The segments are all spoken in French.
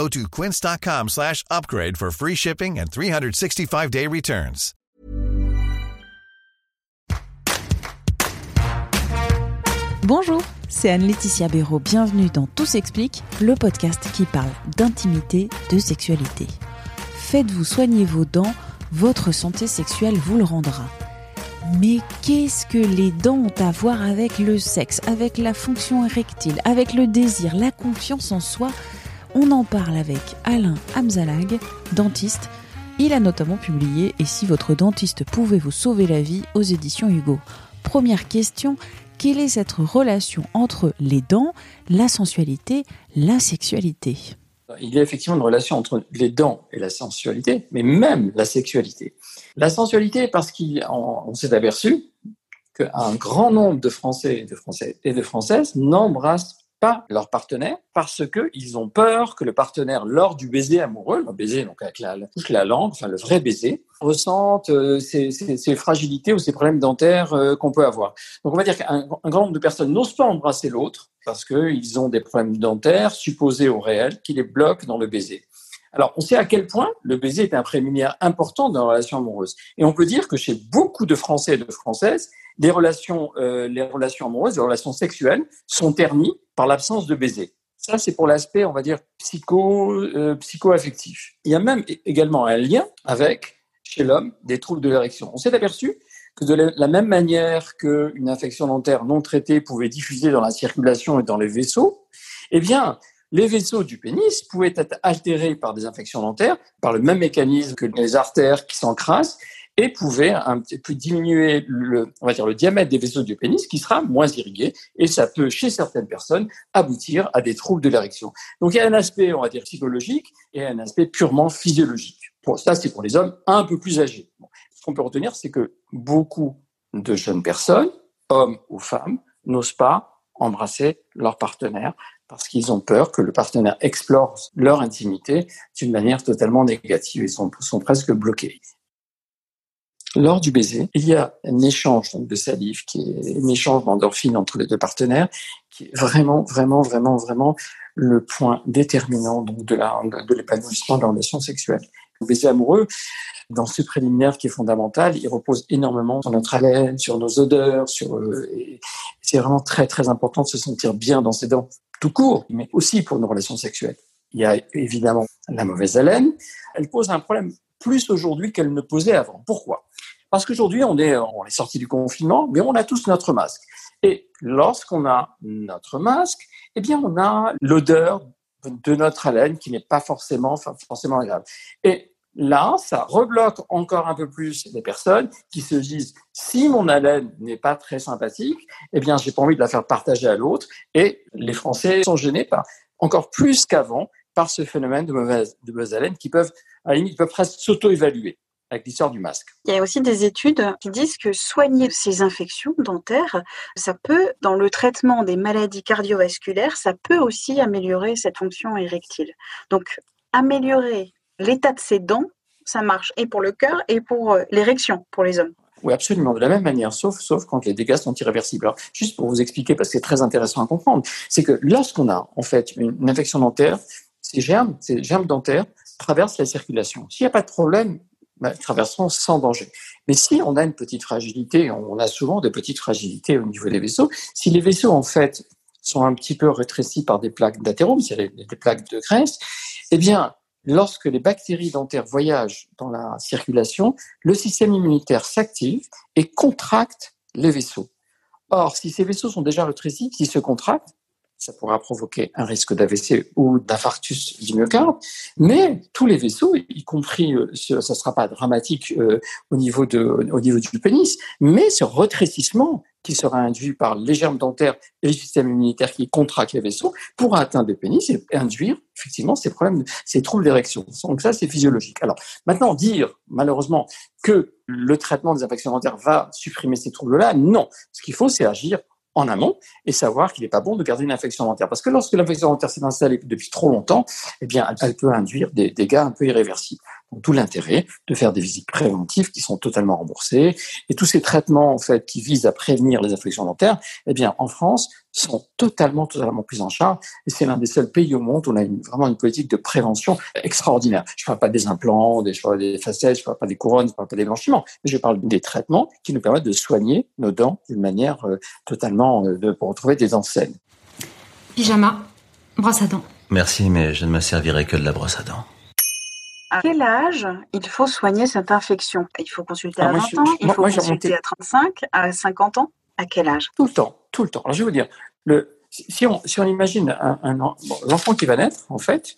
Go to quince.com slash upgrade for free shipping and 365-day returns. Bonjour, c'est Anne-Laetitia Béraud. Bienvenue dans Tout s'explique, le podcast qui parle d'intimité, de sexualité. Faites-vous soigner vos dents, votre santé sexuelle vous le rendra. Mais qu'est-ce que les dents ont à voir avec le sexe, avec la fonction érectile, avec le désir, la confiance en soi On en parle avec Alain Amzalag, dentiste. Il a notamment publié Et si votre dentiste pouvait vous sauver la vie aux éditions Hugo. Première question, quelle est cette relation entre les dents, la sensualité, la sexualité? Il y a effectivement une relation entre les dents et la sensualité, mais même la sexualité. La sensualité, parce qu'on s'est aperçu qu'un grand nombre de Français, de Français et de Françaises n'embrassent pas leur partenaire parce qu'ils ont peur que le partenaire, lors du baiser amoureux, le baiser donc avec la, la langue, enfin le vrai baiser, ressente euh, ces, ces, fragilités ou ces problèmes dentaires euh, qu'on peut avoir. Donc on va dire qu'un grand nombre de personnes n'osent pas embrasser l'autre parce qu'ils ont des problèmes dentaires supposés au réel qui les bloquent dans le baiser. Alors, on sait à quel point le baiser est un préliminaire important dans la relation amoureuse. Et on peut dire que chez beaucoup de Français et de Françaises, les relations, euh, les relations amoureuses, les relations sexuelles sont ternies par l'absence de baiser. Ça, c'est pour l'aspect, on va dire, psycho, euh, psycho-affectif. Il y a même également un lien avec, chez l'homme, des troubles de l'érection. On s'est aperçu que de la même manière qu'une infection dentaire non traitée pouvait diffuser dans la circulation et dans les vaisseaux, eh bien, les vaisseaux du pénis pouvaient être altérés par des infections dentaires, par le même mécanisme que les artères qui s'encrassent, et pouvaient un petit peu diminuer le, on va dire, le diamètre des vaisseaux du pénis qui sera moins irrigué, et ça peut, chez certaines personnes, aboutir à des troubles de l'érection. Donc il y a un aspect, on va dire, psychologique et un aspect purement physiologique. Ça, c'est pour les hommes un peu plus âgés. Ce qu'on peut retenir, c'est que beaucoup de jeunes personnes, hommes ou femmes, n'osent pas embrasser leur partenaire parce qu'ils ont peur que le partenaire explore leur intimité d'une manière totalement négative. Ils sont, presque bloqués. Lors du baiser, il y a un échange de salive, qui est un échange d'endorphine entre les deux partenaires, qui est vraiment, vraiment, vraiment, vraiment le point déterminant de la de l'épanouissement de la relation sexuelle. Le baiser amoureux, dans ce préliminaire qui est fondamental, il repose énormément sur notre haleine, sur nos odeurs, euh, c'est vraiment très très important de se sentir bien dans ses dents tout court, mais aussi pour nos relations sexuelles. Il y a évidemment la mauvaise haleine. Elle pose un problème plus aujourd'hui qu'elle ne posait avant. Pourquoi? Parce qu'aujourd'hui, on est, on est sorti du confinement, mais on a tous notre masque. Et lorsqu'on a notre masque, eh bien, on a l'odeur de notre haleine qui n'est pas forcément, forcément agréable. Et là, ça rebloque encore un peu plus les personnes qui se disent si mon haleine n'est pas très sympathique, eh bien, j'ai pas envie de la faire partager à l'autre. Et les Français sont gênés par encore plus qu'avant par ce phénomène de mauvaise, de haleine qui peuvent, à la limite, peuvent presque s'auto-évaluer avec l'histoire du masque. Il y a aussi des études qui disent que soigner ces infections dentaires, ça peut, dans le traitement des maladies cardiovasculaires, ça peut aussi améliorer cette fonction érectile. Donc, améliorer l'état de ses dents, ça marche et pour le cœur et pour euh, l'érection pour les hommes. Oui, absolument, de la même manière, sauf, sauf quand les dégâts sont irréversibles. Alors, juste pour vous expliquer, parce que c'est très intéressant à comprendre, c'est que lorsqu'on a en fait une, infection dentaire, ces germes, ces germes dentaires traversent la circulation. S'il n'y a pas de problème, bah, traverseront sans danger. Mais si on a une petite fragilité, on a souvent des petites fragilités au niveau des vaisseaux, si les vaisseaux en fait sont un petit peu rétrécis par des plaques d'athérome, c'est-à-dire des plaques de graisse, eh bien, lorsque les bactéries dentaires voyagent dans la circulation, le système immunitaire s'active et contracte les vaisseaux. Or, si ces vaisseaux sont déjà rétrécis, s'ils se contractent, ça pourra provoquer un risque d'AVC ou d'infarctus du myocarde, mais tous les vaisseaux, y compris, euh, ça ne sera pas dramatique euh, au, niveau de, au niveau du pénis, mais ce rétrécissement qui sera induit par les germes dentaires et le système immunitaire qui contractent les vaisseaux pourra atteindre le pénis et induire effectivement ces problèmes, ces troubles d'érection. Donc ça, c'est physiologique. Alors maintenant, dire malheureusement que le traitement des infections dentaires va supprimer ces troubles-là, non. Ce qu'il faut, c'est agir en amont et savoir qu'il n'est pas bon de garder une infection dentaire. Parce que lorsque l'infection dentaire s'est installée depuis trop longtemps, eh bien, elle peut induire des dégâts un peu irréversibles. Donc, tout l'intérêt de faire des visites préventives qui sont totalement remboursées. Et tous ces traitements, en fait, qui visent à prévenir les infections dentaires, eh bien, en France, sont totalement, totalement pris en charge. Et c'est l'un des seuls pays au monde où on a une, vraiment une politique de prévention extraordinaire. Je ne parle pas des implants, des, des facettes, je ne parle pas des couronnes, je ne parle pas des blanchiments, mais je parle des traitements qui nous permettent de soigner nos dents d'une manière euh, totalement, euh, de, pour retrouver des dents saines. Pyjama, brosse à dents. Merci, mais je ne me servirai que de la brosse à dents. À quel âge il faut soigner cette infection? Il faut consulter à 20 ah, ans, il faut consulter à 35, à 50 ans. À quel âge? Tout le temps, tout le temps. Alors, je vais vous dire, le, si, on, si on imagine un, un l'enfant qui va naître, en fait,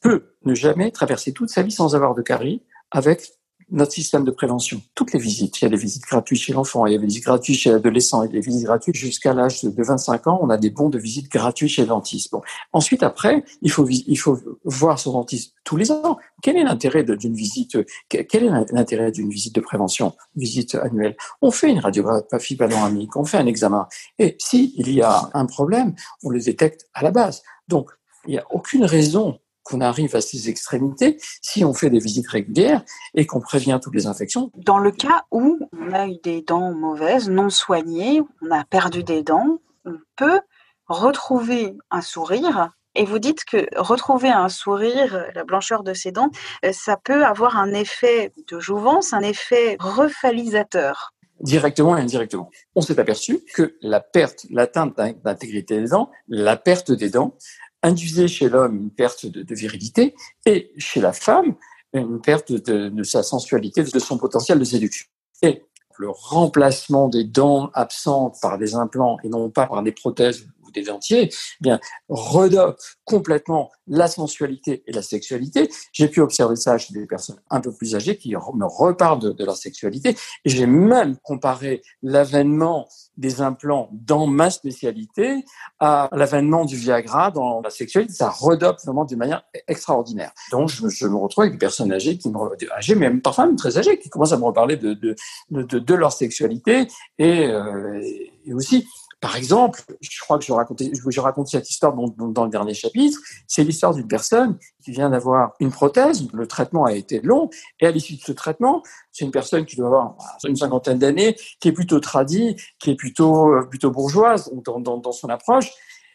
peut ne jamais traverser toute sa vie sans avoir de carie avec notre système de prévention. Toutes les visites, il y a des visites gratuites chez l'enfant, il y a des visites gratuites chez l'adolescent, il y a des visites gratuites jusqu'à l'âge de 25 ans, on a des bons de visite gratuits chez le dentiste. Bon. Ensuite, après, il faut, il faut voir son dentiste tous les ans. Quel est l'intérêt d'une visite, quel est l'intérêt d'une visite de prévention, visite annuelle? On fait une radiographie panoramique, on fait un examen. Et s'il y a un problème, on le détecte à la base. Donc, il n'y a aucune raison qu'on arrive à ces extrémités si on fait des visites régulières et qu'on prévient toutes les infections. Dans le cas où on a eu des dents mauvaises, non soignées, on a perdu des dents, on peut retrouver un sourire. Et vous dites que retrouver un sourire, la blancheur de ses dents, euh, ça peut avoir un effet de jouvence, un effet refalisateur directement et indirectement. On s'est aperçu que la perte, l'atteinte d'intégrité des dents, la perte des dents, induisait chez l'homme une perte de, virilité et chez la femme une perte de, sa sensualité, de son potentiel de séduction. Et le remplacement des dents absentes par des implants et non pas par des prothèses des entiers, eh bien, redope complètement la sensualité et la sexualité. J'ai pu observer ça chez des personnes un peu plus âgées qui me reparlent de, leur sexualité. J'ai même comparé l'avènement des implants dans ma spécialité à l'avènement du Viagra dans la sexualité. Ça redope vraiment d'une manière extraordinaire. Donc, je, me retrouve avec des personnes âgées, qui me, âgées, même parfois même très âgées, qui commencent à me reparler de, de, de, leur sexualité et, euh, et aussi par exemple, je crois que je racontais, je raconte cette histoire dans, le dernier chapitre. C'est l'histoire d'une personne qui vient d'avoir une prothèse. Le traitement a été long. Et à l'issue de ce traitement, c'est une personne qui doit avoir une cinquantaine d'années, qui est plutôt tradie, qui est plutôt, euh, plutôt bourgeoise dans son approche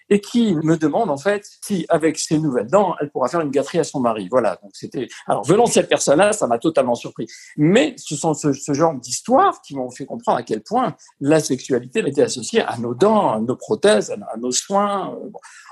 et qui me demande en fait si avec ses nouvelles dents, elle pourra faire une gâterie à son mari. Voilà. Donc c'était. Alors venant de cette personne-là, ça m'a totalement surpris. Mais ce sont ce, genre d'histoires qui m'ont fait comprendre à quel point la sexualité était associée à nos dents, à nos prothèses, à, nos soins. Euh,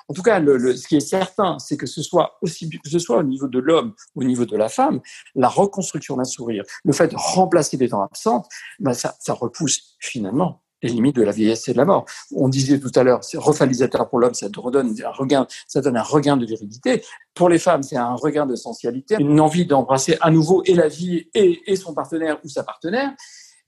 en tout cas, le, ce qui est certain, c'est que ce soit aussi que ce soit au niveau de l'homme au niveau de la femme, la reconstruction d'un sourire, le fait de remplacer des dents absentes, ben ça, ça repousse finalement les limites de la vieillesse et de la mort. On disait tout à l'heure, c'est refalisateur pour l'homme, ça redonne un regain, ça donne un regain de virilité. Pour les femmes, c'est un regain de sensualité, une envie d'embrasser à nouveau et la vie et, et son partenaire ou sa partenaire.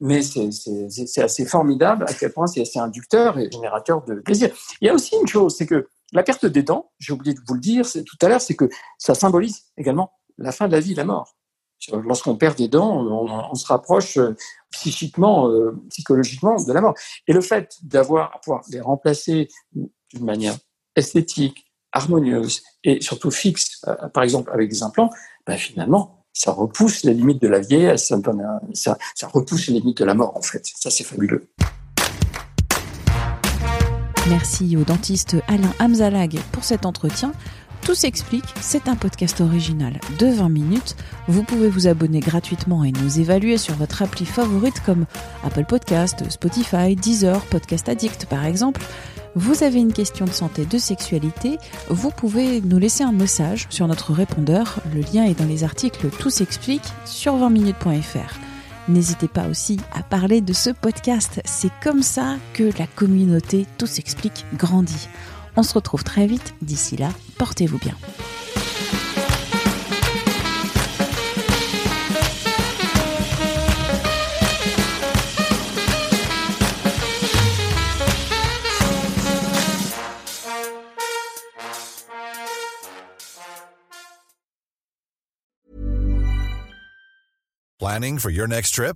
Mais c'est assez formidable à quel point c'est assez inducteur et générateur de plaisir. Il y a aussi une chose, c'est que la perte des dents, j'ai oublié de vous le dire tout à l'heure, c'est que ça symbolise également la fin de la vie, la mort. Lorsqu'on perd des dents, on, se rapproche euh, psychiquement, euh, psychologiquement de la mort. Et le fait d'avoir pouvoir les remplacer d'une manière esthétique, harmonieuse et surtout fixe, euh, par exemple avec des implants, ben finalement, ça repousse les limites de la vieillesse, ça, ça, ça repousse les limites de la mort en fait. Ça, c'est fabuleux. Merci au dentiste Alain Hamzalag pour cet entretien. Tout s'explique, c'est un podcast original de 20 minutes. Vous pouvez vous abonner gratuitement et nous évaluer sur votre appli favorite comme Apple Podcast, Spotify, Deezer, Podcast Addict par exemple. Vous avez une question de santé, de sexualité, vous pouvez nous laisser un message sur notre répondeur. Le lien est dans les articles Tout s'explique sur 20minutes.fr. N'hésitez pas aussi à parler de ce podcast. C'est comme ça que la communauté Tout s'explique grandit. On se retrouve très vite. D'ici là, portez-vous bien. Planning for your next trip?